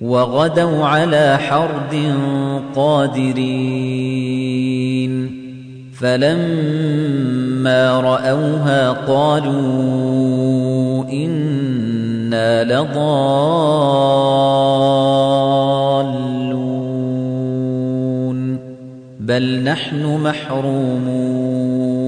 وغدوا على حرد قادرين. فلما رأوها قالوا إنا لضالون. بل نحن محرومون.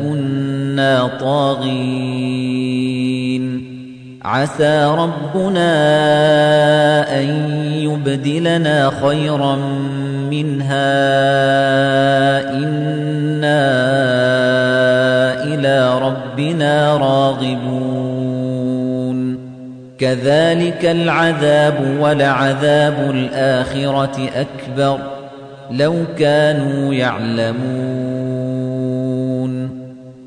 كنا طاغين عسى ربنا أن يبدلنا خيرا منها إنا إلى ربنا راغبون كذلك العذاب ولعذاب الآخرة أكبر لو كانوا يعلمون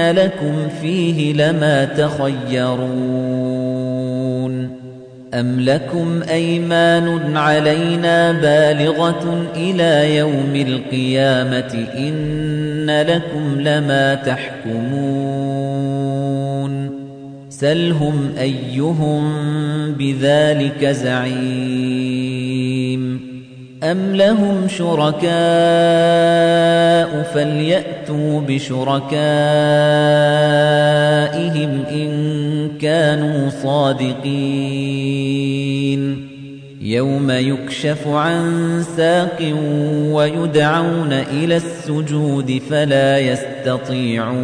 لكم فيه لما تخيرون أَمْ لَكُمْ أَيْمَانٌ عَلَيْنَا بَالِغَةٌ إِلَى يَوْمِ الْقِيَامَةِ إِنَّ لَكُمْ لَمَا تَحْكُمُونَ سَلْهُمْ أَيُّهُم بِذَلِكَ زَعِيمٌ أَمْ لَهُمْ شُرَكَاءُ فَلْيَأْتُوا بِشُرَكَائِهِمْ إِن كَانُوا صَادِقِينَ. يَوْمَ يُكْشَفُ عَن سَاقٍ وَيُدْعَوْنَ إِلَى السُّجُودِ فَلَا يَسْتَطِيعُونَ.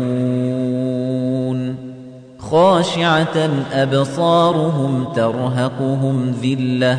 خَاشِعَةً أَبْصَارُهُمْ تَرْهَقُهُمْ ذِلَّةٌ.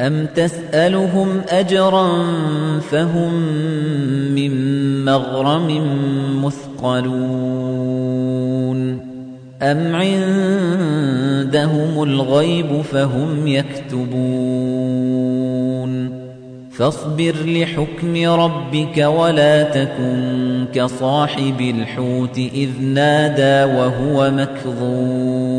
أَمْ تَسْأَلُهُمْ أَجْرًا فَهُمْ مِنْ مَغْرَمٍ مُثْقَلُونَ أَمْ عِندَهُمُ الْغَيْبُ فَهُمْ يَكْتُبُونَ فَاصْبِرْ لِحُكْمِ رَبِّكَ وَلَا تَكُنْ كَصَاحِبِ الْحُوتِ إِذْ نَادَى وَهُوَ مَكْظُومٌ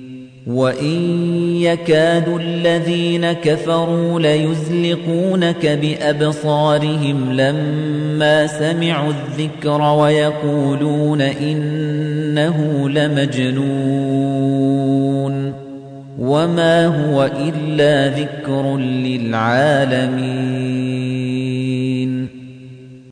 وَإِن يَكَادُ الَّذِينَ كَفَرُوا لَيُزْلِقُونَكَ بِأَبْصَارِهِمْ لَمَّا سَمِعُوا الذِّكْرَ وَيَقُولُونَ إِنَّهُ لَمَجْنُونٌ وَمَا هُوَ إِلَّا ذِكْرٌ لِّلْعَالَمِينَ